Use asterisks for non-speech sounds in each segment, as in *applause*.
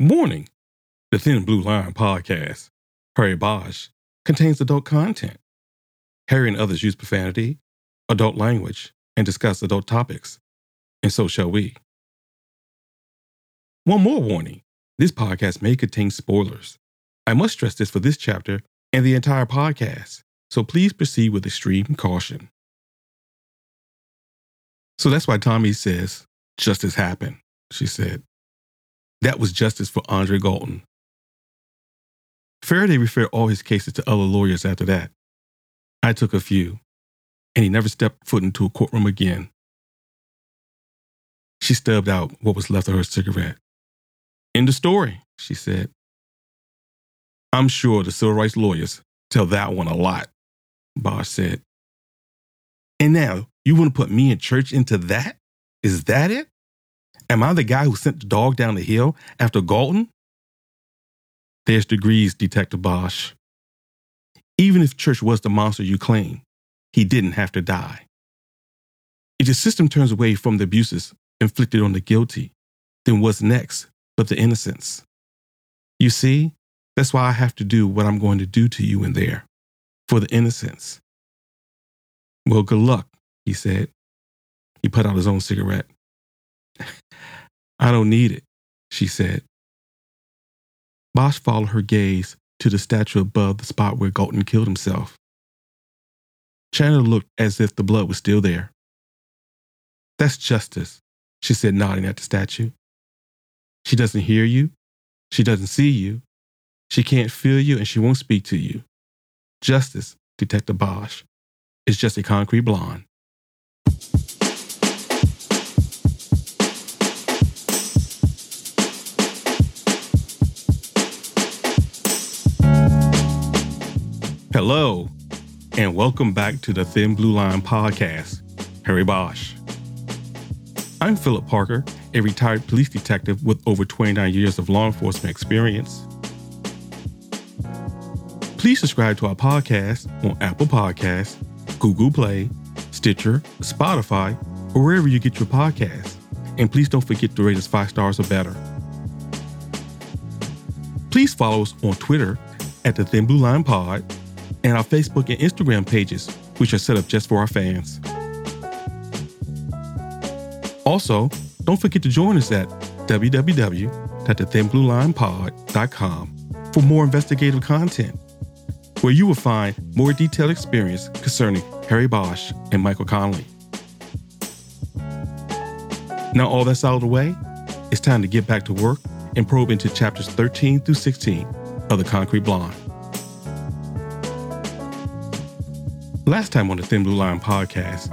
Warning The Thin Blue Line podcast, Harry Bosch, contains adult content. Harry and others use profanity, adult language, and discuss adult topics, and so shall we. One more warning this podcast may contain spoilers. I must stress this for this chapter and the entire podcast, so please proceed with extreme caution. So that's why Tommy says, justice happened, she said. That was justice for Andre Galton. Faraday referred all his cases to other lawyers after that. I took a few, and he never stepped foot into a courtroom again. She stubbed out what was left of her cigarette. In the story, she said. I'm sure the civil rights lawyers tell that one a lot, Bosch said. And now you want to put me and church into that? Is that it? Am I the guy who sent the dog down the hill after Galton? There's degrees, Detective Bosch. Even if Church was the monster you claim, he didn't have to die. If the system turns away from the abuses inflicted on the guilty, then what's next but the innocents? You see, that's why I have to do what I'm going to do to you in there, for the innocents. Well, good luck, he said. He put out his own cigarette. *laughs* I don't need it, she said. Bosch followed her gaze to the statue above the spot where Galton killed himself. Chandler looked as if the blood was still there. That's justice, she said, nodding at the statue. She doesn't hear you. She doesn't see you. She can't feel you and she won't speak to you. Justice, Detective Bosch, is just a concrete blonde. Hello, and welcome back to the Thin Blue Line podcast, Harry Bosch. I'm Philip Parker, a retired police detective with over 29 years of law enforcement experience. Please subscribe to our podcast on Apple Podcasts, Google Play, Stitcher, Spotify, or wherever you get your podcasts. And please don't forget to rate us five stars or better. Please follow us on Twitter at the Thin Blue Line Pod and our Facebook and Instagram pages, which are set up just for our fans. Also, don't forget to join us at www.thethinbluelinepod.com for more investigative content, where you will find more detailed experience concerning Harry Bosch and Michael Connelly. Now, all that's out of the way, it's time to get back to work and probe into chapters 13 through 16 of The Concrete Blonde. Last time on the Thin Blue Line podcast,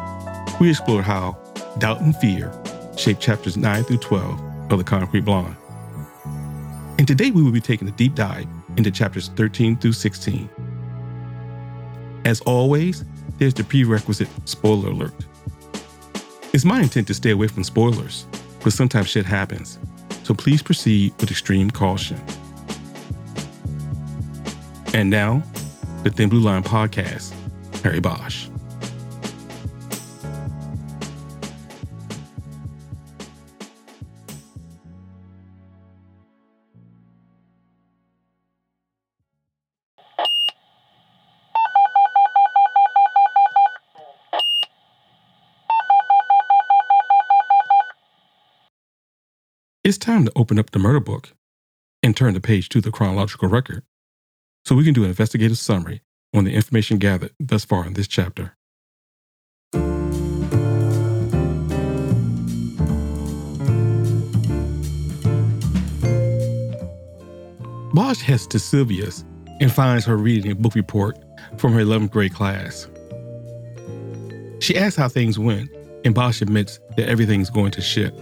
we explored how doubt and fear shaped chapters 9 through 12 of The Concrete Blonde. And today we will be taking a deep dive into chapters 13 through 16. As always, there's the prerequisite spoiler alert. It's my intent to stay away from spoilers, but sometimes shit happens, so please proceed with extreme caution. And now, the Thin Blue Line podcast Bosch. It's time to open up the murder book and turn the page to the chronological record so we can do an investigative summary on the information gathered thus far in this chapter. Bosch heads to Sylvia's and finds her reading a book report from her 11th grade class. She asks how things went, and Bosch admits that everything's going to shit.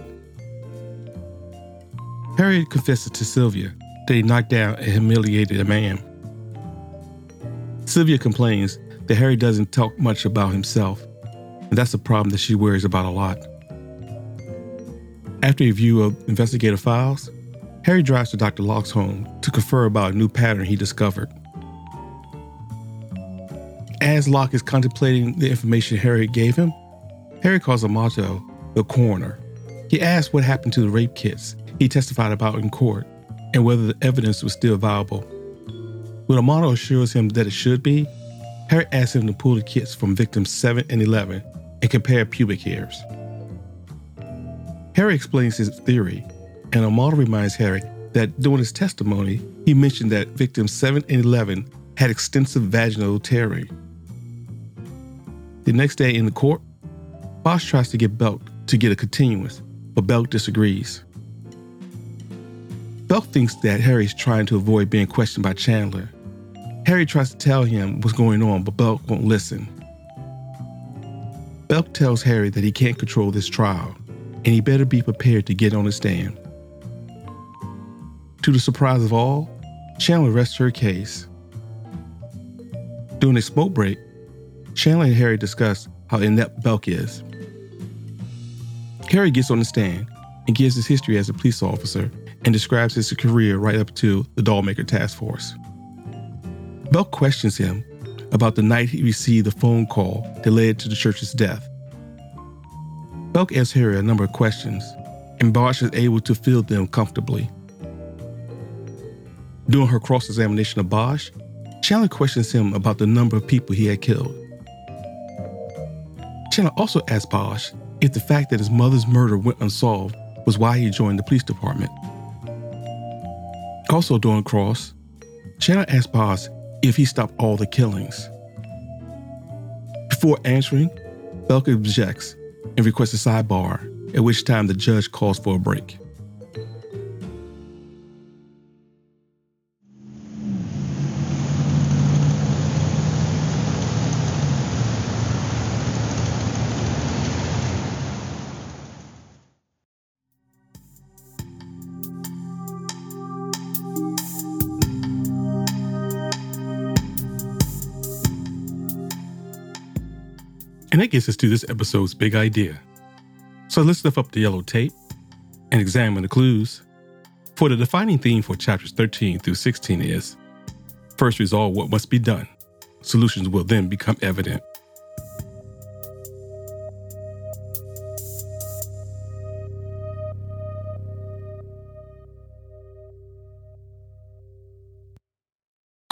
Harry confesses to Sylvia that he knocked down and humiliated a man. Sylvia complains that Harry doesn't talk much about himself, and that's a problem that she worries about a lot. After a review of investigative files, Harry drives to Dr. Locke's home to confer about a new pattern he discovered. As Locke is contemplating the information Harry gave him, Harry calls Amato the coroner. He asks what happened to the rape kits he testified about in court and whether the evidence was still viable. When Amato assures him that it should be, Harry asks him to pull the kits from victims 7 and 11 and compare pubic hairs. Harry explains his theory, and Amato reminds Harry that during his testimony, he mentioned that victims 7 and 11 had extensive vaginal tearing. The next day in the court, Bosch tries to get Belk to get a continuance, but Belk disagrees. Belk thinks that Harry is trying to avoid being questioned by Chandler. Harry tries to tell him what's going on, but Belk won't listen. Belk tells Harry that he can't control this trial, and he better be prepared to get on the stand. To the surprise of all, Chandler rests her case. During a smoke break, Chandler and Harry discuss how inept Belk is. Harry gets on the stand and gives his history as a police officer and describes his career right up to the Dollmaker Task Force. Belk questions him about the night he received the phone call that led to the church's death. Belk asks Harry a number of questions, and Bosch is able to field them comfortably. During her cross examination of Bosch, Chandler questions him about the number of people he had killed. Chandler also asks Bosch if the fact that his mother's murder went unsolved was why he joined the police department. Also during Cross, Chandler asks Bosch if he stopped all the killings. Before answering, Belk objects and requests a sidebar, at which time the judge calls for a break. And that gets us to this episode's big idea. So let's lift up the yellow tape and examine the clues. For the defining theme for chapters 13 through 16 is first resolve what must be done. Solutions will then become evident.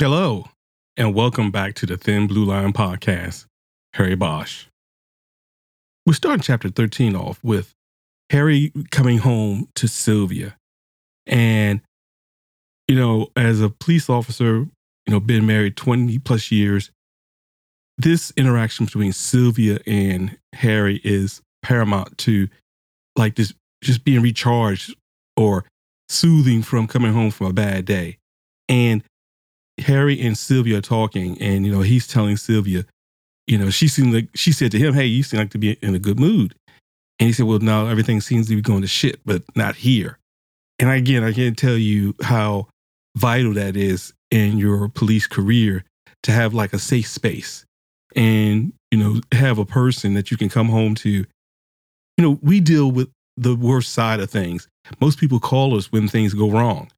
Hello, and welcome back to the Thin Blue Line podcast. Harry Bosch. We start chapter 13 off with Harry coming home to Sylvia. And, you know, as a police officer, you know, been married 20 plus years, this interaction between Sylvia and Harry is paramount to like this just being recharged or soothing from coming home from a bad day. And Harry and Sylvia are talking, and you know, he's telling Sylvia, you know, she seemed like she said to him, "Hey, you seem like to be in a good mood," and he said, "Well, now everything seems to be going to shit, but not here." And again, I can't tell you how vital that is in your police career to have like a safe space and you know have a person that you can come home to. You know, we deal with the worst side of things. Most people call us when things go wrong,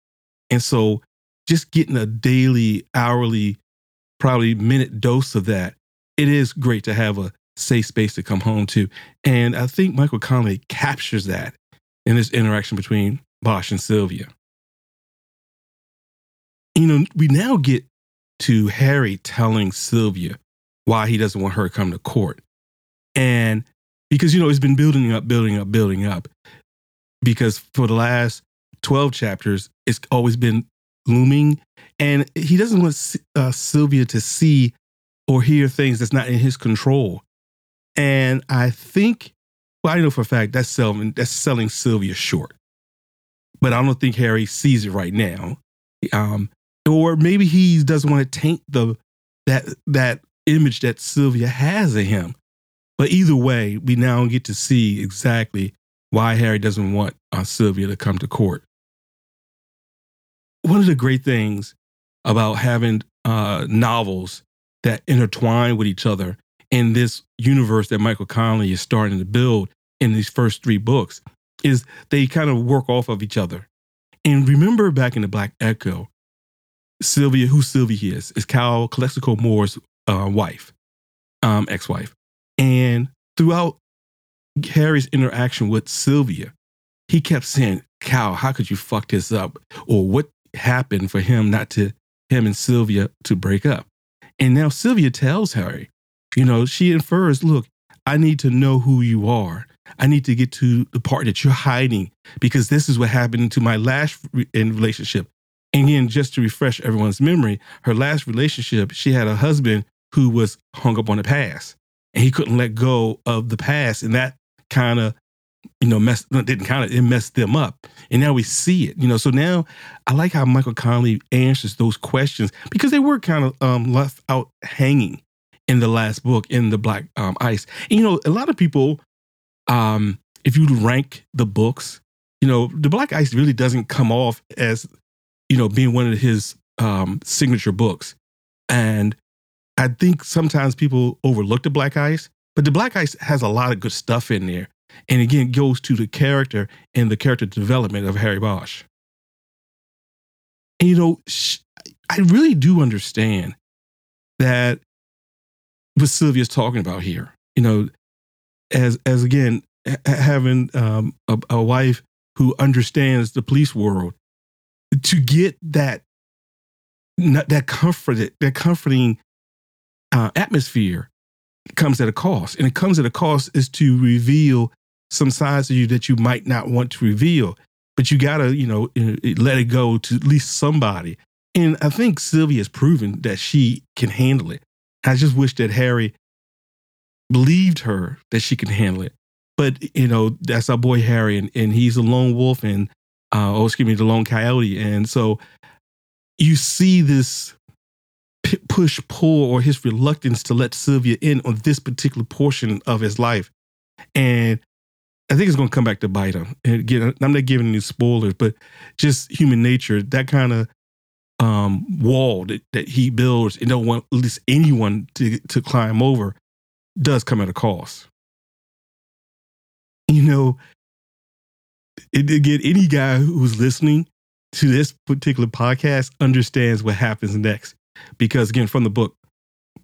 and so just getting a daily, hourly, probably minute dose of that it is great to have a safe space to come home to. And I think Michael Connelly captures that in this interaction between Bosch and Sylvia. You know, we now get to Harry telling Sylvia why he doesn't want her to come to court. And because, you know, it's been building up, building up, building up. Because for the last 12 chapters, it's always been looming. And he doesn't want uh, Sylvia to see or hear things that's not in his control. And I think, well, I know for a fact that's selling that's selling Sylvia short. But I don't think Harry sees it right now. Um, or maybe he doesn't want to taint the that that image that Sylvia has of him. But either way, we now get to see exactly why Harry doesn't want uh, Sylvia to come to court. One of the great things about having uh, novels that intertwine with each other in this universe that Michael Connelly is starting to build in these first three books is they kind of work off of each other. And remember back in the Black Echo, Sylvia, who Sylvia is, is Cal Calexico Moore's uh, wife, um, ex-wife. And throughout Harry's interaction with Sylvia, he kept saying, Cal, how could you fuck this up? Or what happened for him not to him and Sylvia to break up. And now Sylvia tells Harry, you know, she infers, look, I need to know who you are. I need to get to the part that you're hiding because this is what happened to my last re- relationship. And again, just to refresh everyone's memory, her last relationship, she had a husband who was hung up on the past and he couldn't let go of the past. And that kind of, you know, messed, didn't kind of, it messed them up. And now we see it, you know. So now I like how Michael Connelly answers those questions because they were kind of um, left out hanging in the last book in the Black um, Ice. And, you know, a lot of people, um, if you rank the books, you know, the Black Ice really doesn't come off as, you know, being one of his um, signature books. And I think sometimes people overlook the Black Ice, but the Black Ice has a lot of good stuff in there. And again, goes to the character and the character development of Harry Bosch. And, you know, I really do understand that what Sylvia's talking about here. You know, as as again having um, a, a wife who understands the police world to get that that comfort that comforting uh, atmosphere comes at a cost, and it comes at a cost is to reveal some sides of you that you might not want to reveal, but you gotta you know let it go to at least somebody. And I think Sylvia has proven that she can handle it. I just wish that Harry believed her that she could handle it. But you know, that's our boy Harry, and, and he's a lone wolf, and uh, oh, excuse me, the lone coyote, and so you see this push pull or his reluctance to let Sylvia in on this particular portion of his life, and I think it's going to come back to bite him. And again, I'm not giving any spoilers, but just human nature, that kind of um, wall that, that he builds and don't want at least anyone to, to climb over does come at a cost. You know, it, again, any guy who's listening to this particular podcast understands what happens next. Because again, from the book,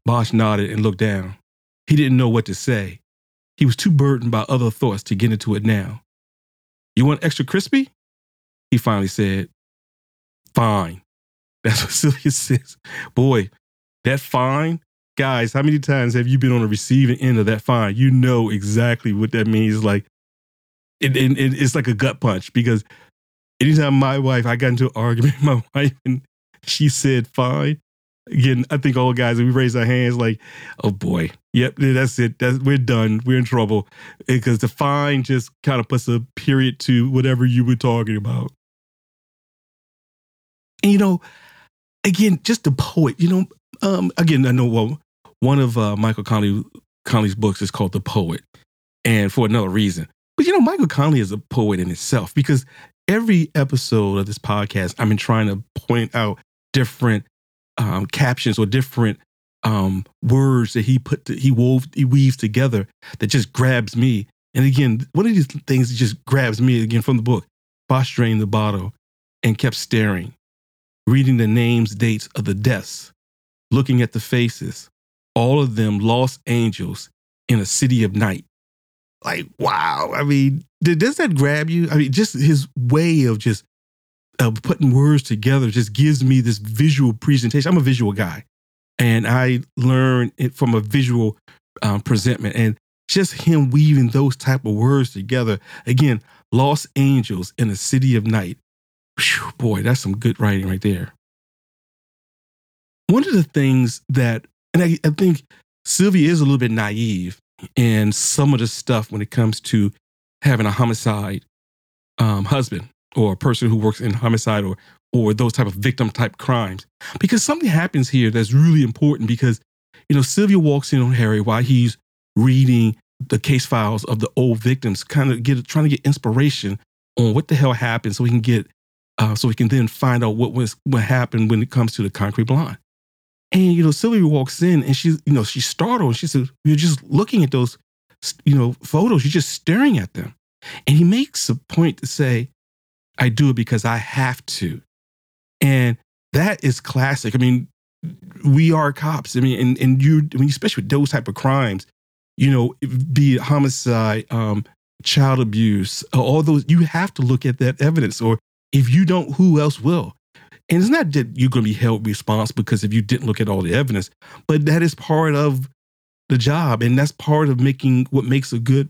Bosch nodded and looked down. He didn't know what to say. He was too burdened by other thoughts to get into it now. You want extra crispy? He finally said, Fine. *laughs* That's what Sylvia says. Boy, that fine, guys, how many times have you been on the receiving end of that fine? You know exactly what that means. Like, it, it, it's like a gut punch because anytime my wife, I got into an argument *laughs* with my wife and she said fine. Again, I think all guys, we raise our hands like, oh boy, yep, that's it. That's, we're done. We're in trouble. Because the fine just kind of puts a period to whatever you were talking about. And you know, again, just the poet. You know, um, again, I know well, one of uh, Michael Connelly Connelly's books is called The Poet, and for another reason. But you know, Michael Connelly is a poet in itself because every episode of this podcast, I've been trying to point out different um, captions or different um, words that he put to, he wove he weaves together that just grabs me. And again, one of these things that just grabs me again from the book. Bosch drained the bottle and kept staring reading the names, dates of the deaths, looking at the faces, all of them lost angels in a city of night. Like, wow. I mean, does that grab you? I mean, just his way of just uh, putting words together just gives me this visual presentation. I'm a visual guy, and I learn it from a visual um, presentment. And just him weaving those type of words together. Again, lost angels in a city of night. Whew, boy, that's some good writing right there. One of the things that, and I, I think Sylvia is a little bit naive in some of the stuff when it comes to having a homicide um, husband or a person who works in homicide or or those type of victim type crimes because something happens here that's really important because you know Sylvia walks in on Harry while he's reading the case files of the old victims kind of get trying to get inspiration on what the hell happened so we can get uh, so we can then find out what was what happened when it comes to the concrete blonde. And you know, Sylvia walks in and she's you know she's startled. She says, "You're just looking at those you know photos. You're just staring at them." And he makes a point to say, "I do it because I have to," and that is classic. I mean, we are cops. I mean, and and you, I mean, especially with those type of crimes, you know, be it homicide, um, child abuse, all those, you have to look at that evidence, or if you don't, who else will? And it's not that you're going to be held responsible because if you didn't look at all the evidence, but that is part of the job. And that's part of making what makes a good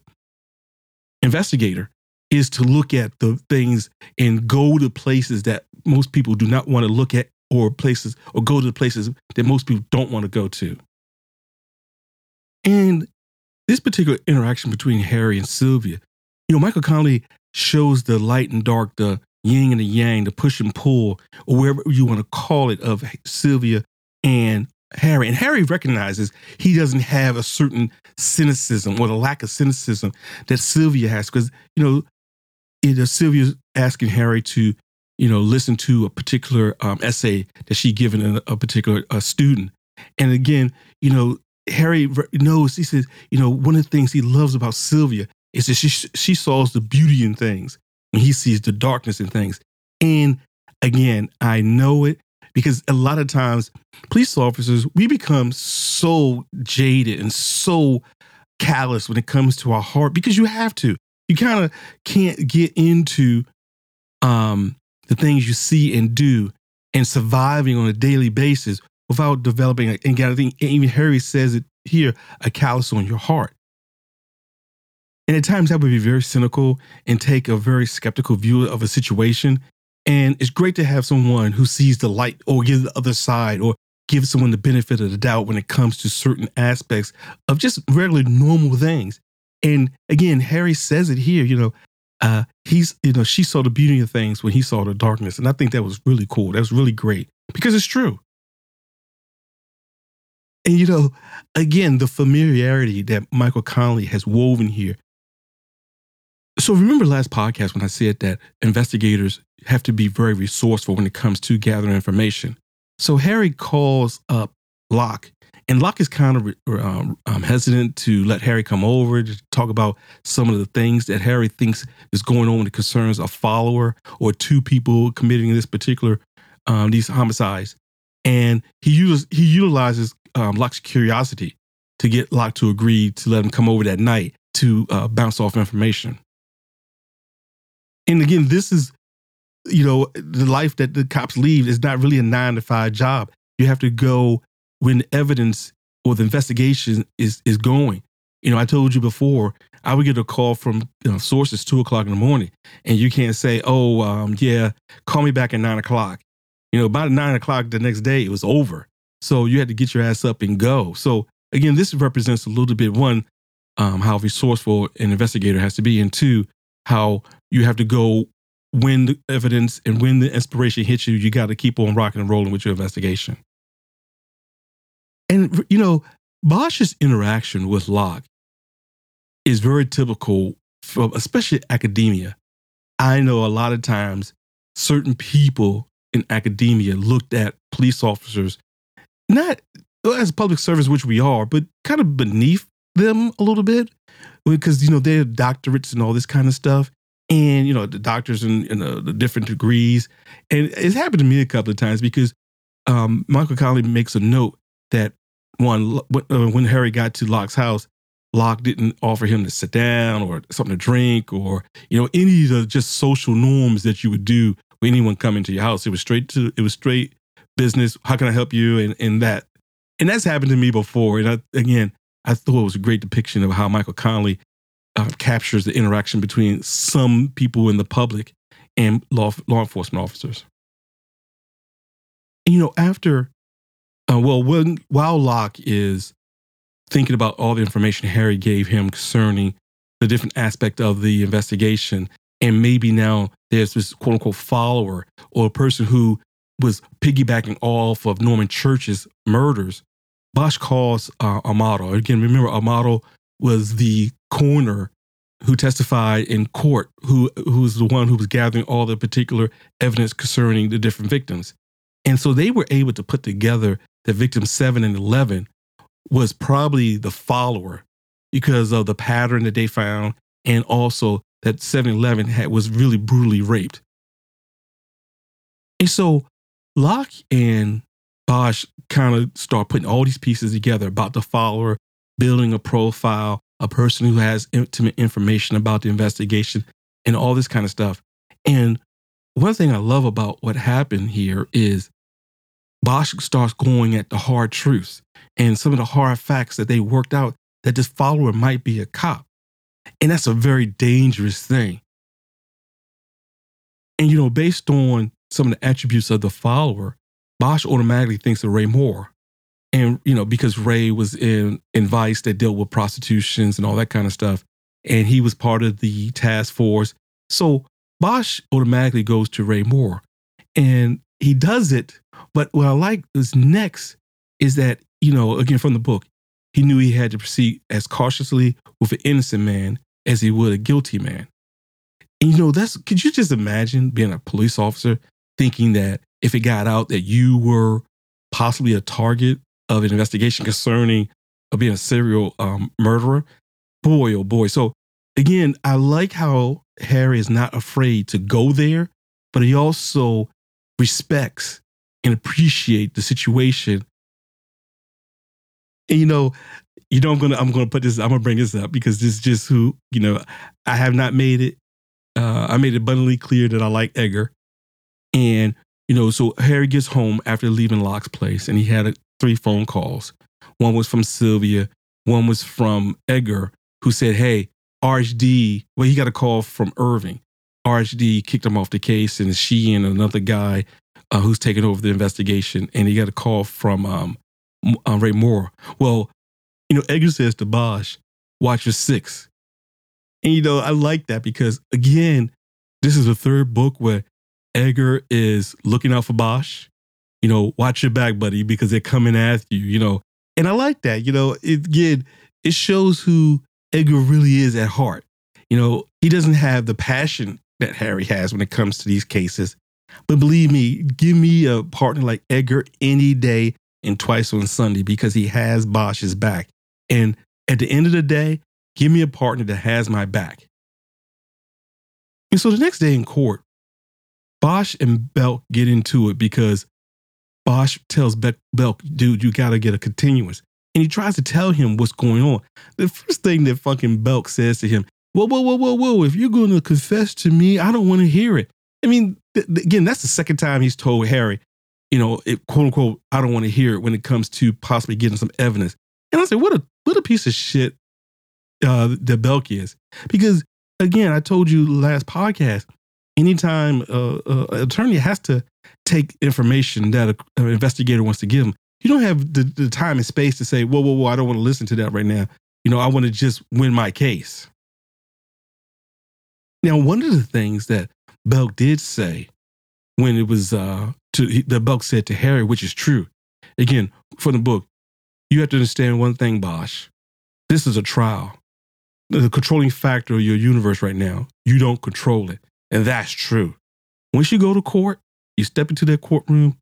investigator is to look at the things and go to places that most people do not want to look at or places or go to the places that most people don't want to go to. And this particular interaction between Harry and Sylvia, you know, Michael Connelly shows the light and dark, the yin and the yang, the push and pull, or wherever you want to call it, of Sylvia and Harry. And Harry recognizes he doesn't have a certain cynicism or the lack of cynicism that Sylvia has. Because, you know, it, uh, Sylvia's asking Harry to, you know, listen to a particular um, essay that she given a, a particular uh, student. And again, you know, Harry knows, he says, you know, one of the things he loves about Sylvia is that she, she saws the beauty in things when he sees the darkness in things. And again, I know it because a lot of times police officers, we become so jaded and so callous when it comes to our heart because you have to. You kind of can't get into um, the things you see and do and surviving on a daily basis without developing, and again, I think even Harry says it here, a callous on your heart. And at times that would be very cynical and take a very skeptical view of a situation. And it's great to have someone who sees the light or gives the other side or gives someone the benefit of the doubt when it comes to certain aspects of just regular normal things. And again, Harry says it here, you know, uh, he's, you know, she saw the beauty of things when he saw the darkness. And I think that was really cool. That was really great because it's true. And, you know, again, the familiarity that Michael Connelly has woven here so remember last podcast when I said that investigators have to be very resourceful when it comes to gathering information. So Harry calls up Locke, and Locke is kind of um, um, hesitant to let Harry come over to talk about some of the things that Harry thinks is going on that concerns a follower or two people committing this particular um, these homicides. And he uses he utilizes um, Locke's curiosity to get Locke to agree to let him come over that night to uh, bounce off information. And again, this is, you know, the life that the cops lead is not really a nine to five job. You have to go when evidence or the investigation is is going. You know, I told you before, I would get a call from you know, sources two o'clock in the morning, and you can't say, "Oh, um, yeah, call me back at nine o'clock." You know, by nine o'clock the next day, it was over. So you had to get your ass up and go. So again, this represents a little bit one, um, how resourceful an investigator has to be, and two, how you have to go when the evidence and when the inspiration hits you, you got to keep on rocking and rolling with your investigation. And, you know, Bosch's interaction with Locke is very typical, from, especially academia. I know a lot of times certain people in academia looked at police officers not as public service, which we are, but kind of beneath them a little bit because, you know, they have doctorates and all this kind of stuff and you know the doctors and, in uh, the different degrees and it's happened to me a couple of times because um, michael Connelly makes a note that one uh, when harry got to locke's house locke didn't offer him to sit down or something to drink or you know any of the just social norms that you would do when anyone coming to your house. It was straight to it was straight business. How can i help you? And, and that. And that's happened to me before. And I, again i thought it was a great depiction of how michael Connelly uh, captures the interaction between some people in the public and law, law enforcement officers. And, you know, after, uh, well, when, while Locke is thinking about all the information Harry gave him concerning the different aspect of the investigation, and maybe now there's this quote unquote follower or a person who was piggybacking off of Norman Church's murders, Bosch calls uh, Amato. Again, remember, Amato was the coroner who testified in court, who was the one who was gathering all the particular evidence concerning the different victims. And so they were able to put together that victim seven and 11 was probably the follower because of the pattern that they found and also that 7 11 had, was really brutally raped. And so Locke and Bosch kind of start putting all these pieces together about the follower, building a profile, a person who has intimate information about the investigation and all this kind of stuff. And one thing I love about what happened here is Bosch starts going at the hard truths and some of the hard facts that they worked out that this follower might be a cop. And that's a very dangerous thing. And, you know, based on some of the attributes of the follower, Bosch automatically thinks of Ray Moore. And, you know, because Ray was in, in Vice that dealt with prostitutions and all that kind of stuff. And he was part of the task force. So Bosch automatically goes to Ray Moore. And he does it. But what I like is next is that, you know, again from the book, he knew he had to proceed as cautiously with an innocent man as he would a guilty man. And you know, that's could you just imagine being a police officer thinking that if it got out that you were possibly a target of an investigation concerning of being a serial um, murderer? Boy, oh boy. So again, I like how Harry is not afraid to go there, but he also respects and appreciate the situation. And you know, you know, I'm gonna I'm gonna put this, I'm gonna bring this up because this is just who, you know, I have not made it. Uh, I made it abundantly clear that I like Edgar. And, you know, so Harry gets home after leaving Locke's place and he had a, three phone calls. One was from Sylvia, one was from Edgar, who said, Hey, RHD, well, he got a call from Irving. RHD kicked him off the case, and she and another guy uh, who's taking over the investigation, and he got a call from um, uh, Ray Moore. Well, you know, Edgar says to Bosch, watch your six. And, you know, I like that because, again, this is the third book where Edgar is looking out for Bosch. You know, watch your back, buddy, because they're coming after you, you know. And I like that. You know, it, again, it shows who Edgar really is at heart. You know, he doesn't have the passion that Harry has when it comes to these cases. But believe me, give me a partner like Edgar any day and twice on Sunday because he has Bosch's back. And at the end of the day, give me a partner that has my back. And so the next day in court, Bosch and Belk get into it because Bosch tells Be- Belk, dude, you got to get a continuance. And he tries to tell him what's going on. The first thing that fucking Belk says to him, whoa, whoa, whoa, whoa, whoa, if you're going to confess to me, I don't want to hear it. I mean, th- again, that's the second time he's told Harry, you know, it, quote unquote, I don't want to hear it when it comes to possibly getting some evidence. And I said, what a what a piece of shit uh, that Belk is. Because again, I told you last podcast, anytime uh, uh, an attorney has to take information that an investigator wants to give him, you don't have the, the time and space to say, whoa, whoa, whoa, I don't want to listen to that right now. You know, I want to just win my case. Now, one of the things that Belk did say when it was uh, to the Belk said to Harry, which is true. Again, from the book, you have to understand one thing, Bosch. This is a trial. The controlling factor of your universe right now, you don't control it. And that's true. Once you go to court, you step into that courtroom,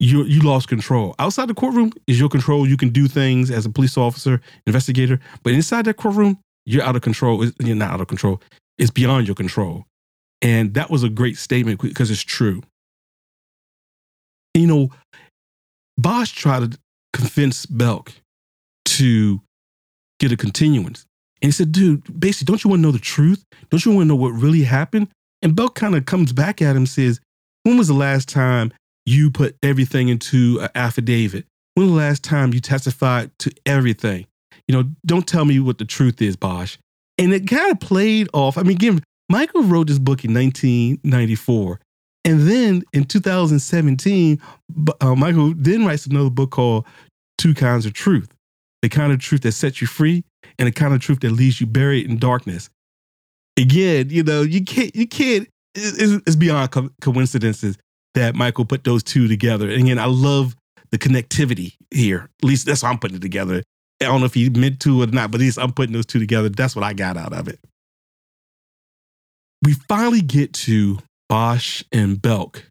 you you lost control. Outside the courtroom is your control. You can do things as a police officer, investigator, but inside that courtroom, you're out of control. You're not out of control. It's beyond your control. And that was a great statement because it's true. You know, Bosch tried to convince Belk to get a continuance. And he said, dude, basically, don't you want to know the truth? Don't you want to know what really happened? And Belk kind of comes back at him says, when was the last time you put everything into an affidavit? When the last time you testified to everything? You know, don't tell me what the truth is, Bosch. And it kind of played off. I mean, again, Michael wrote this book in 1994. And then in 2017, uh, Michael then writes another book called Two Kinds of Truth the kind of truth that sets you free and the kind of truth that leaves you buried in darkness. Again, you know, you can't, you can't, it's, it's beyond co- coincidences that Michael put those two together. And again, I love the connectivity here. At least that's how I'm putting it together. I don't know if he meant to or not, but at least I'm putting those two together. That's what I got out of it. We finally get to Bosch and Belk.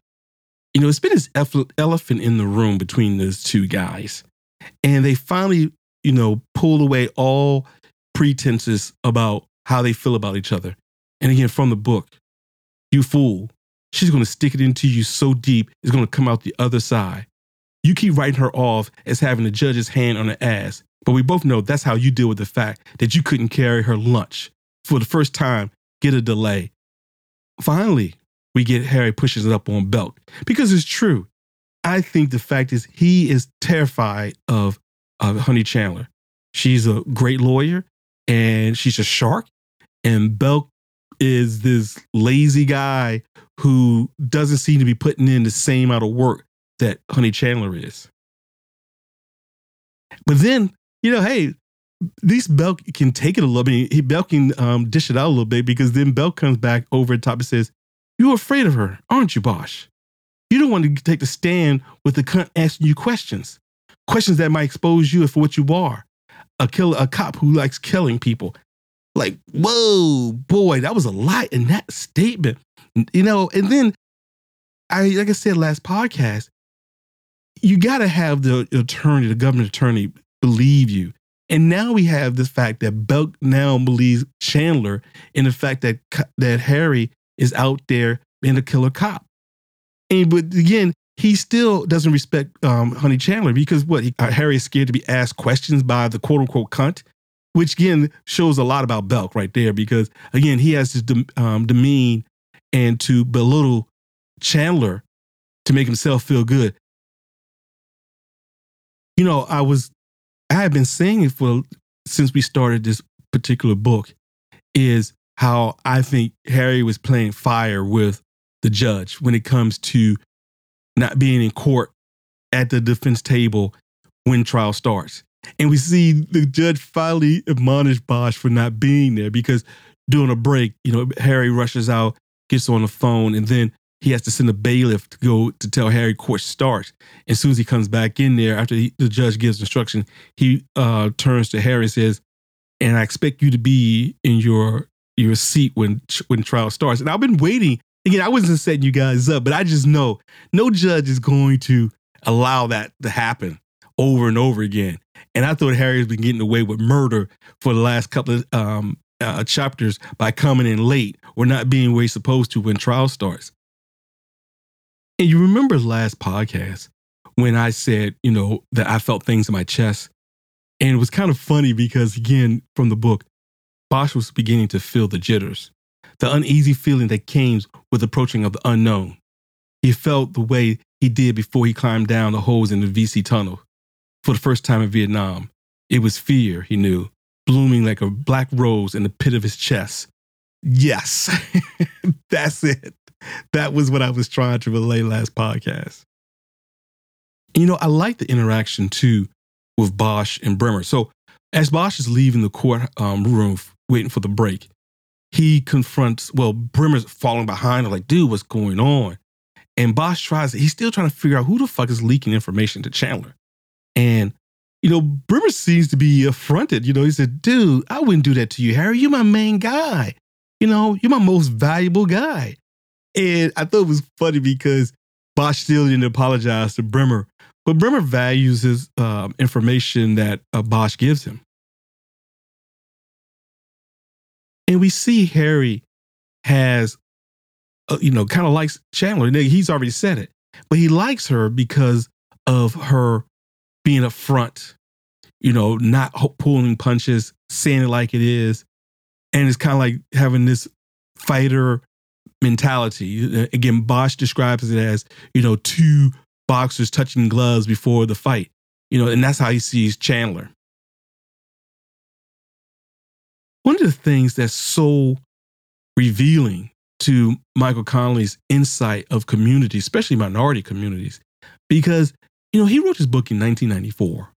You know, it's been this elephant in the room between those two guys. And they finally, you know, pull away all pretenses about how they feel about each other. And again, from the book, you fool, she's going to stick it into you so deep, it's going to come out the other side. You keep writing her off as having the judge's hand on her ass, but we both know that's how you deal with the fact that you couldn't carry her lunch. For the first time, get a delay. Finally, we get Harry pushes it up on Belk because it's true. I think the fact is he is terrified of, of Honey Chandler. She's a great lawyer and she's a shark. And Belk is this lazy guy who doesn't seem to be putting in the same amount of work that Honey Chandler is. But then, you know, hey, these Belk can take it a little bit. He Belk can um, dish it out a little bit because then Belk comes back over the top and says, You're afraid of her, aren't you, Bosch? You don't want to take the stand with the cunt asking you questions, questions that might expose you for what you are. A killer, a cop who likes killing people. Like, whoa, boy, that was a lot in that statement. You know, and then I like I said last podcast, you gotta have the attorney, the government attorney, believe you. And now we have this fact that Belk now believes Chandler in the fact that that Harry is out there being a killer cop. And but again, he still doesn't respect um, Honey Chandler because what he, uh, Harry is scared to be asked questions by the quote unquote cunt, which again shows a lot about Belk right there because again he has to um, demean and to belittle Chandler to make himself feel good. You know, I was I have been saying it for since we started this particular book is how I think Harry was playing fire with the judge when it comes to not being in court at the defense table when trial starts. And we see the judge finally admonish Bosch for not being there because during a break, you know, Harry rushes out, gets on the phone, and then he has to send a bailiff to go to tell Harry court starts. And As soon as he comes back in there, after he, the judge gives instruction, he uh, turns to Harry and says, "And I expect you to be in your your seat when when trial starts." And I've been waiting. Again, I wasn't setting you guys up, but I just know no judge is going to allow that to happen over and over again. And I thought Harry has been getting away with murder for the last couple of um, uh, chapters by coming in late or not being where he's supposed to when trial starts. And you remember last podcast when I said, you know, that I felt things in my chest. And it was kind of funny because, again, from the book, Bosch was beginning to feel the jitters, the uneasy feeling that came with approaching of the unknown. He felt the way he did before he climbed down the holes in the VC tunnel for the first time in Vietnam. It was fear, he knew, blooming like a black rose in the pit of his chest. Yes, *laughs* that's it that was what I was trying to relay last podcast. You know, I like the interaction too with Bosch and Bremer. So as Bosch is leaving the court um, waiting for the break, he confronts, well, Bremer's falling behind like, dude, what's going on? And Bosch tries, he's still trying to figure out who the fuck is leaking information to Chandler. And, you know, Bremer seems to be affronted. You know, he said, dude, I wouldn't do that to you, Harry. You're my main guy. You know, you're my most valuable guy. And I thought it was funny because Bosch still didn't apologize to Bremer, but Bremer values his um, information that uh, Bosch gives him. And we see Harry has, uh, you know, kind of likes Chandler. He's already said it, but he likes her because of her being upfront, you know, not pulling punches, saying it like it is. And it's kind of like having this fighter mentality. Uh, again, Bosch describes it as, you know, two boxers touching gloves before the fight. You know, and that's how he sees Chandler. One of the things that's so revealing to Michael Connelly's insight of communities, especially minority communities, because, you know, he wrote his book in 1994.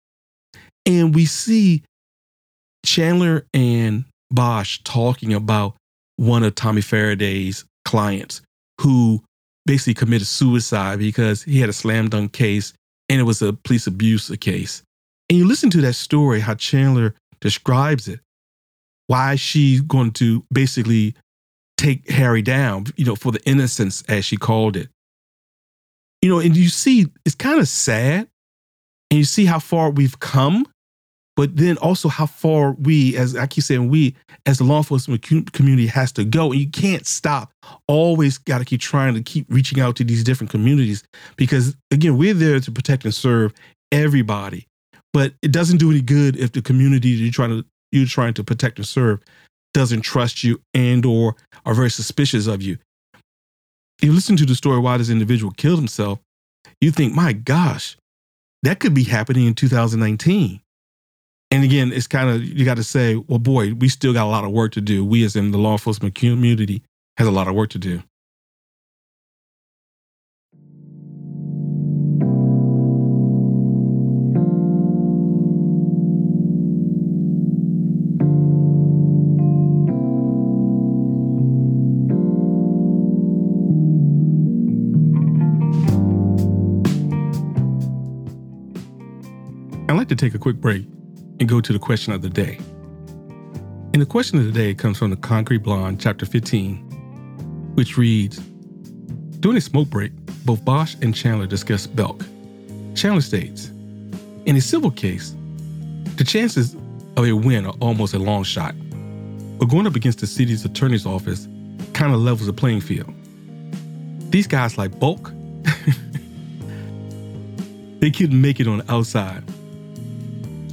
And we see Chandler and Bosch talking about one of Tommy Faraday's clients who basically committed suicide because he had a slam dunk case and it was a police abuse case. And you listen to that story, how Chandler describes it, why she's going to basically take Harry down, you know, for the innocence, as she called it. You know, and you see, it's kind of sad. And you see how far we've come but then also how far we, as I keep saying, we as the law enforcement community has to go. And you can't stop. Always got to keep trying to keep reaching out to these different communities because, again, we're there to protect and serve everybody. But it doesn't do any good if the community you're trying to you're trying to protect and serve doesn't trust you and or are very suspicious of you. You listen to the story why this individual killed himself, you think, my gosh, that could be happening in 2019. And again, it's kind of, you got to say, well, boy, we still got a lot of work to do. We, as in the law enforcement community, has a lot of work to do. Like to take a quick break and go to the question of the day. And the question of the day comes from the Concrete Blonde, chapter 15, which reads During a smoke break, both Bosch and Chandler discuss Belk. Chandler states In a civil case, the chances of a win are almost a long shot, but going up against the city's attorney's office kind of levels the playing field. These guys like Belk, *laughs* they couldn't make it on the outside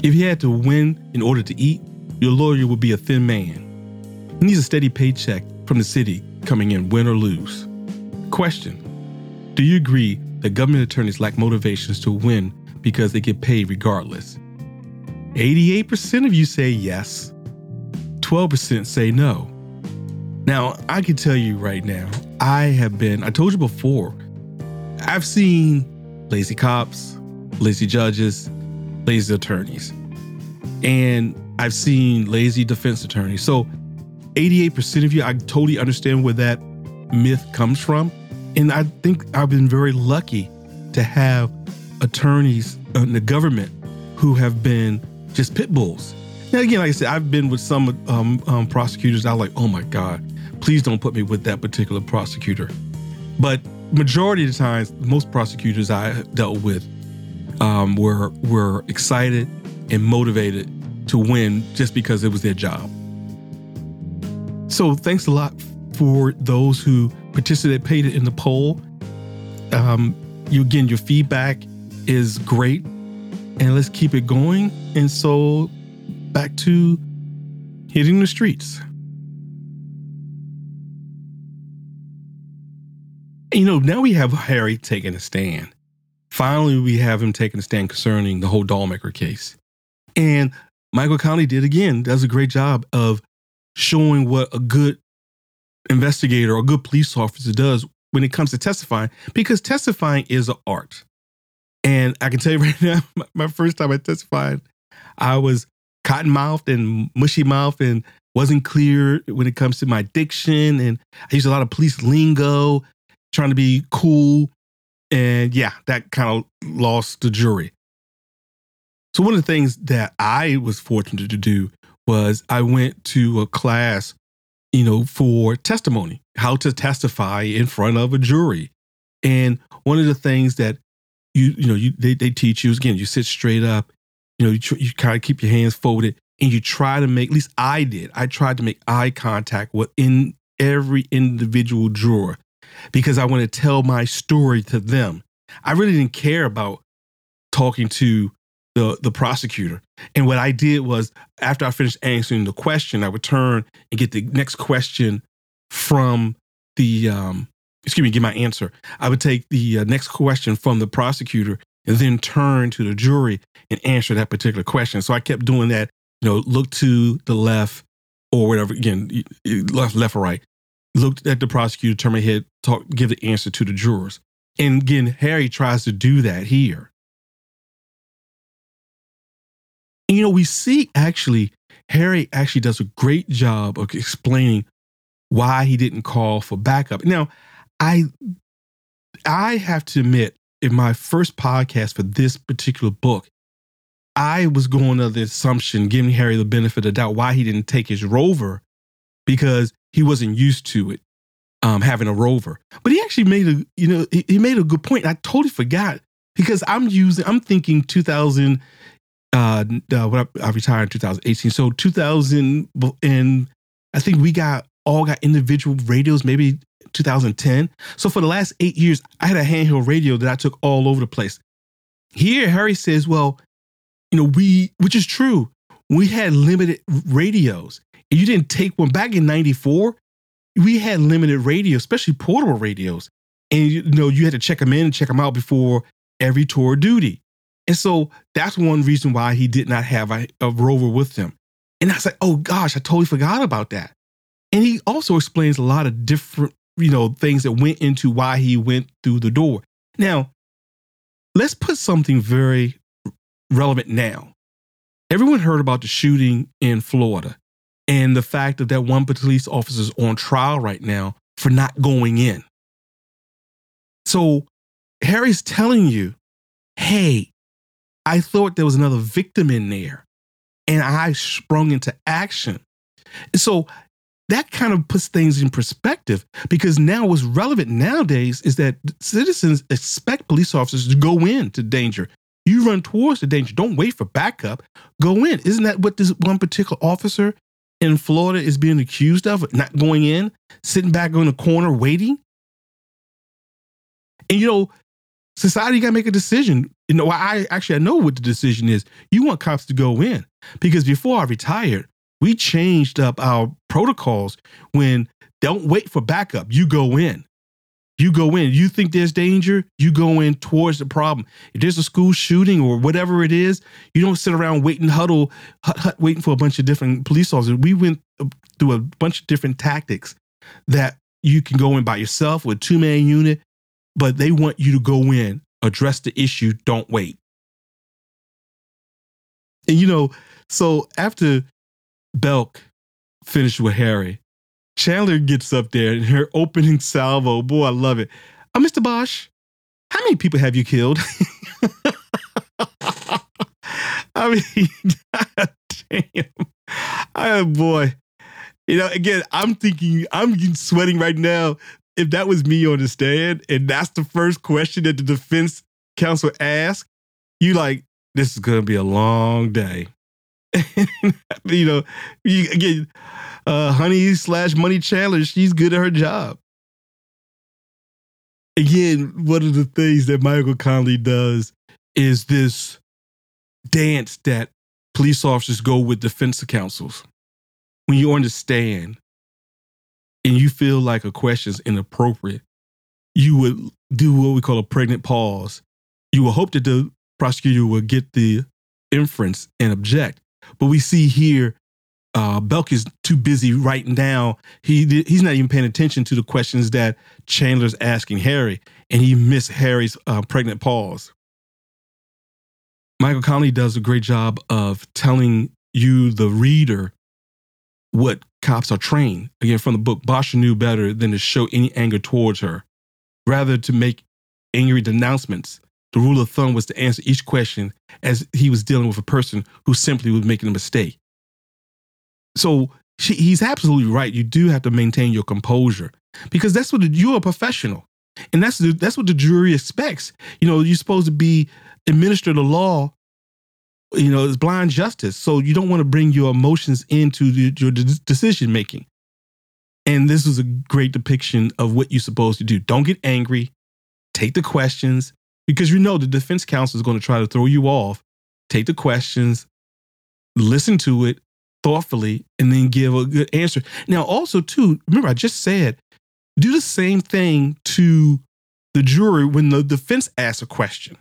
if he had to win in order to eat, your lawyer would be a thin man. He needs a steady paycheck from the city coming in, win or lose. Question Do you agree that government attorneys lack motivations to win because they get paid regardless? 88% of you say yes, 12% say no. Now, I can tell you right now, I have been, I told you before, I've seen lazy cops, lazy judges, lazy attorneys. And I've seen lazy defense attorneys. So 88% of you, I totally understand where that myth comes from. And I think I've been very lucky to have attorneys in the government who have been just pit bulls. Now, again, like I said, I've been with some um, um, prosecutors. I'm like, oh my God, please don't put me with that particular prosecutor. But majority of the times, most prosecutors I dealt with um, were were excited and motivated to win just because it was their job. So thanks a lot for those who participated in the poll. Um, you again, your feedback is great, and let's keep it going. And so back to hitting the streets. You know, now we have Harry taking a stand. Finally, we have him taking a stand concerning the whole Dollmaker case. And Michael Connelly did again, does a great job of showing what a good investigator or a good police officer does when it comes to testifying, because testifying is an art. And I can tell you *laughs* right now, my first time I testified, I was cotton mouthed and mushy mouthed and wasn't clear when it comes to my diction. And I used a lot of police lingo, trying to be cool. And yeah, that kind of lost the jury. So, one of the things that I was fortunate to do was I went to a class, you know, for testimony, how to testify in front of a jury. And one of the things that you, you know, you, they, they teach you is again, you sit straight up, you know, you, you kind of keep your hands folded and you try to make, at least I did, I tried to make eye contact with in every individual juror because I want to tell my story to them. I really didn't care about talking to the, the prosecutor. And what I did was, after I finished answering the question, I would turn and get the next question from the, um, excuse me, get my answer. I would take the uh, next question from the prosecutor and then turn to the jury and answer that particular question. So I kept doing that, you know, look to the left or whatever, again, left, left or right looked at the prosecutor, turn my head, talk, give the answer to the jurors. And again, Harry tries to do that here. You know, we see actually, Harry actually does a great job of explaining why he didn't call for backup. Now, I I have to admit, in my first podcast for this particular book, I was going under the assumption, giving Harry the benefit of doubt, why he didn't take his rover, because he wasn't used to it, um, having a rover. But he actually made a, you know, he, he made a good point. I totally forgot because I'm using, I'm thinking 2000, uh, uh what I, I retired in 2018. So 2000 and I think we got all got individual radios, maybe 2010. So for the last eight years, I had a handheld radio that I took all over the place. Here, Harry says, well, you know, we, which is true, we had limited radios And you didn't take one back in 94 we had limited radio especially portable radios and you know you had to check them in and check them out before every tour of duty. And so that's one reason why he did not have a, a rover with him. And I was like, oh gosh, I totally forgot about that. And he also explains a lot of different, you know, things that went into why he went through the door. Now, let's put something very relevant now. Everyone heard about the shooting in Florida and the fact that that one police officer is on trial right now for not going in. So Harry's telling you, hey, I thought there was another victim in there and I sprung into action. So that kind of puts things in perspective because now what's relevant nowadays is that citizens expect police officers to go into danger. You run towards the danger. Don't wait for backup. Go in. Isn't that what this one particular officer in Florida is being accused of? Not going in, sitting back on the corner waiting? And you know, society got to make a decision. You know, I actually I know what the decision is. You want cops to go in because before I retired, we changed up our protocols when don't wait for backup. You go in. You go in. You think there's danger, you go in towards the problem. If there's a school shooting or whatever it is, you don't sit around waiting, huddle, hut, hut, waiting for a bunch of different police officers. We went through a bunch of different tactics that you can go in by yourself with two man unit, but they want you to go in, address the issue, don't wait. And you know, so after Belk finished with Harry, Chandler gets up there and her opening salvo, boy, I love it. Uh, Mr. Bosch, how many people have you killed? *laughs* I mean, *laughs* damn. Oh boy. You know, again, I'm thinking, I'm sweating right now. If that was me on the stand and that's the first question that the defense counsel asked, you like, this is gonna be a long day. *laughs* you know, you, again, uh, Honey slash Money Chandler, she's good at her job. Again, one of the things that Michael Connelly does is this dance that police officers go with defense counsels. When you understand and you feel like a question is inappropriate, you would do what we call a pregnant pause. You will hope that the prosecutor will get the inference and object. But we see here, uh, Belk is too busy writing down. He he's not even paying attention to the questions that Chandler's asking Harry, and he missed Harry's uh, pregnant pause. Michael Connelly does a great job of telling you, the reader, what cops are trained. Again, from the book, Bosch knew better than to show any anger towards her, rather to make angry denouncements the rule of thumb was to answer each question as he was dealing with a person who simply was making a mistake. So she, he's absolutely right. You do have to maintain your composure because that's what the, you're a professional, and that's the, that's what the jury expects. You know, you're supposed to be administer the law. You know, it's blind justice. So you don't want to bring your emotions into the, your decision making. And this is a great depiction of what you're supposed to do. Don't get angry. Take the questions because you know the defense counsel is going to try to throw you off. Take the questions, listen to it thoughtfully, and then give a good answer. Now, also, too, remember, I just said do the same thing to the jury when the defense asks a question.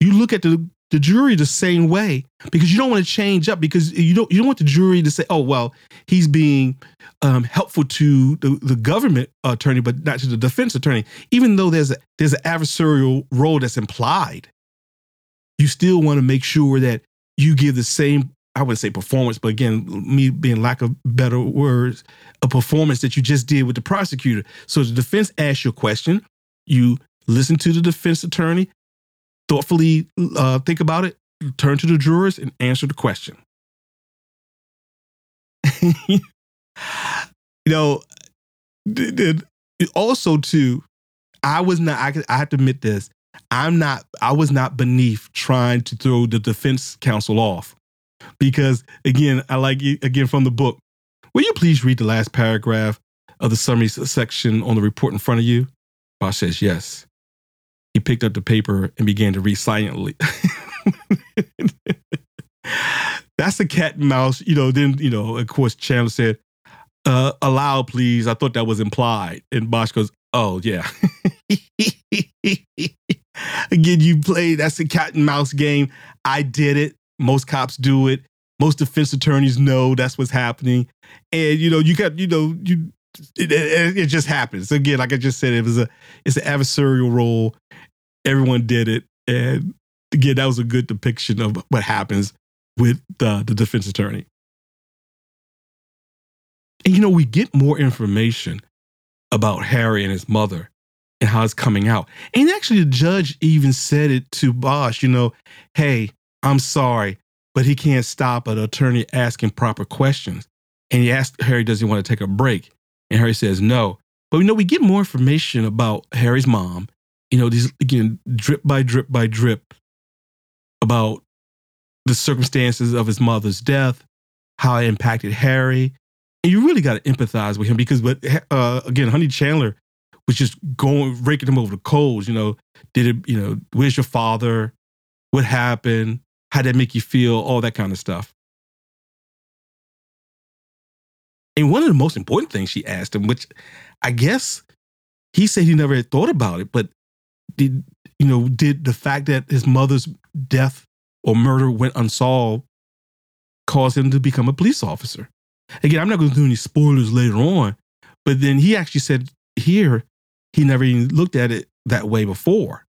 You look at the the jury the same way because you don't want to change up because you don't you don't want the jury to say, oh well, he's being um, helpful to the, the government attorney, but not to the defense attorney. Even though there's a there's an adversarial role that's implied, you still want to make sure that you give the same I wouldn't say performance, but again, me being lack of better words, a performance that you just did with the prosecutor. So the defense asks you a question, you listen to the defense attorney, thoughtfully uh, think about it, turn to the jurors, and answer the question. *laughs* you know, also too, I was not. I, I have to admit this. I'm not. I was not beneath trying to throw the defense counsel off, because again, I like again from the book. Will you please read the last paragraph of the summary section on the report in front of you? Bosch says yes. He picked up the paper and began to read silently. *laughs* That's a cat and mouse. You know, then, you know, of course, Chandler said, uh, aloud, please. I thought that was implied. And Bosch goes, oh, yeah. *laughs* Again, you play, that's the cat and mouse game. I did it. Most cops do it. Most defense attorneys know that's what's happening. And, you know, you got, you know, you, it, it, it just happens. Again, like I just said, it was a, it's an adversarial role. Everyone did it. And again, that was a good depiction of what happens with the, the defense attorney. And you know, we get more information about Harry and his mother and how it's coming out. And actually, the judge even said it to Bosch, you know, hey, I'm sorry, but he can't stop an attorney asking proper questions. And he asked Harry, does he want to take a break? And Harry says no. But we know we get more information about Harry's mom, you know, these again, drip by drip by drip about the circumstances of his mother's death, how it impacted Harry, and you really got to empathize with him because, but uh, again, Honey Chandler was just going raking him over the coals. You know, did it? You know, where's your father? What happened? How did that make you feel? All that kind of stuff. And one of the most important things she asked him, which I guess he said he never had thought about it, but did you know, did the fact that his mother's death or murder went unsolved cause him to become a police officer? Again, I'm not going to do any spoilers later on, but then he actually said here he never even looked at it that way before.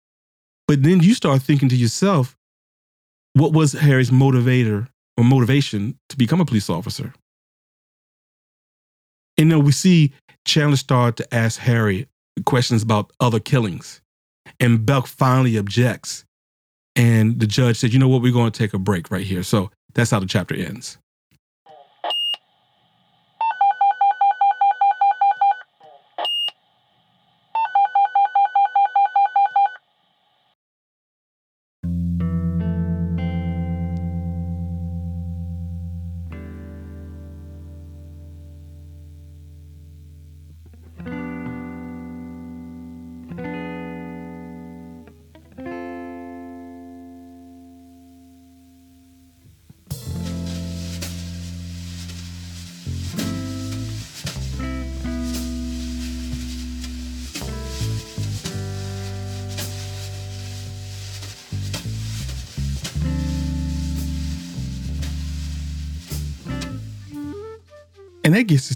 But then you start thinking to yourself, what was Harry's motivator or motivation to become a police officer? And then we see Chandler start to ask Harry questions about other killings. And Belk finally objects. And the judge said, you know what, we're going to take a break right here. So that's how the chapter ends.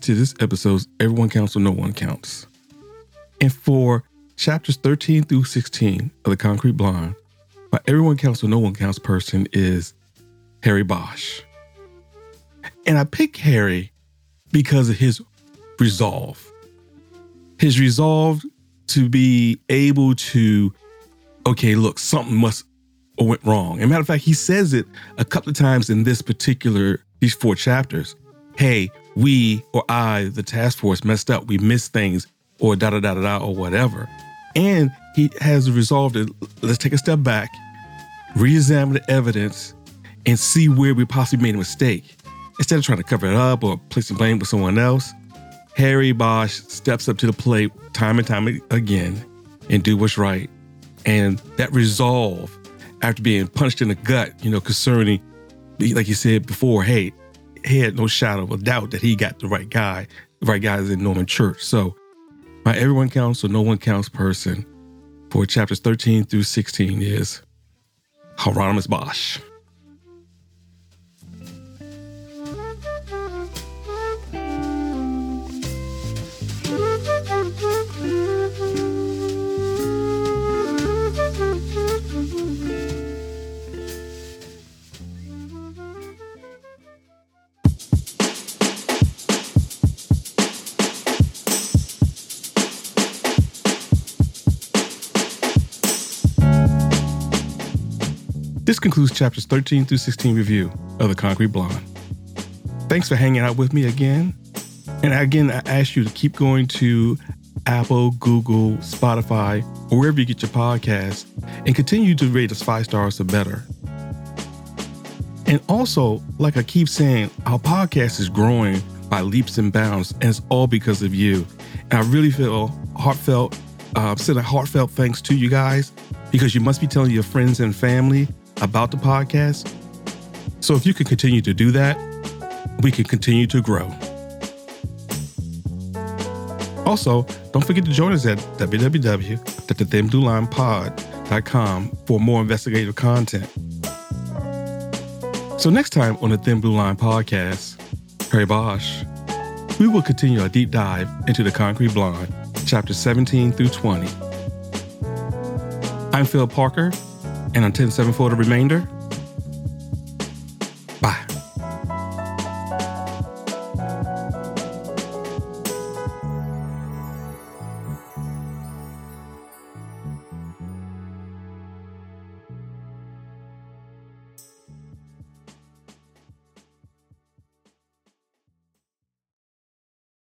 To this episode's Everyone Counts or No One Counts. And for chapters 13 through 16 of The Concrete Blonde, my Everyone Counts or No One Counts person is Harry Bosch. And I pick Harry because of his resolve. His resolve to be able to, okay, look, something must went wrong. And matter of fact, he says it a couple of times in this particular, these four chapters. Hey, we or I, the task force, messed up. We missed things or da da da da da or whatever. And he has resolved it. Let's take a step back, re examine the evidence, and see where we possibly made a mistake. Instead of trying to cover it up or placing blame with someone else, Harry Bosch steps up to the plate time and time again and do what's right. And that resolve after being punched in the gut, you know, concerning, like you said before, hey, he had no shadow of a doubt that he got the right guy. The right guy is in Norman Church. So my everyone counts or no one counts person for chapters 13 through 16 is Hieronymus Bosch. This concludes chapters 13 through 16 review of The Concrete Blonde. Thanks for hanging out with me again. And again, I ask you to keep going to Apple, Google, Spotify, or wherever you get your podcasts, and continue to rate us five stars or better. And also, like I keep saying, our podcast is growing by leaps and bounds, and it's all because of you. And I really feel heartfelt, uh, send a heartfelt thanks to you guys because you must be telling your friends and family about the podcast. So if you can continue to do that, we can continue to grow. Also, don't forget to join us at www.thethinbluelinepod.com for more investigative content. So next time on the Thin Blue Line podcast, Harry Bosch, we will continue our deep dive into the Concrete Blonde, chapters 17 through 20. I'm Phil Parker, and until 7 for the remainder.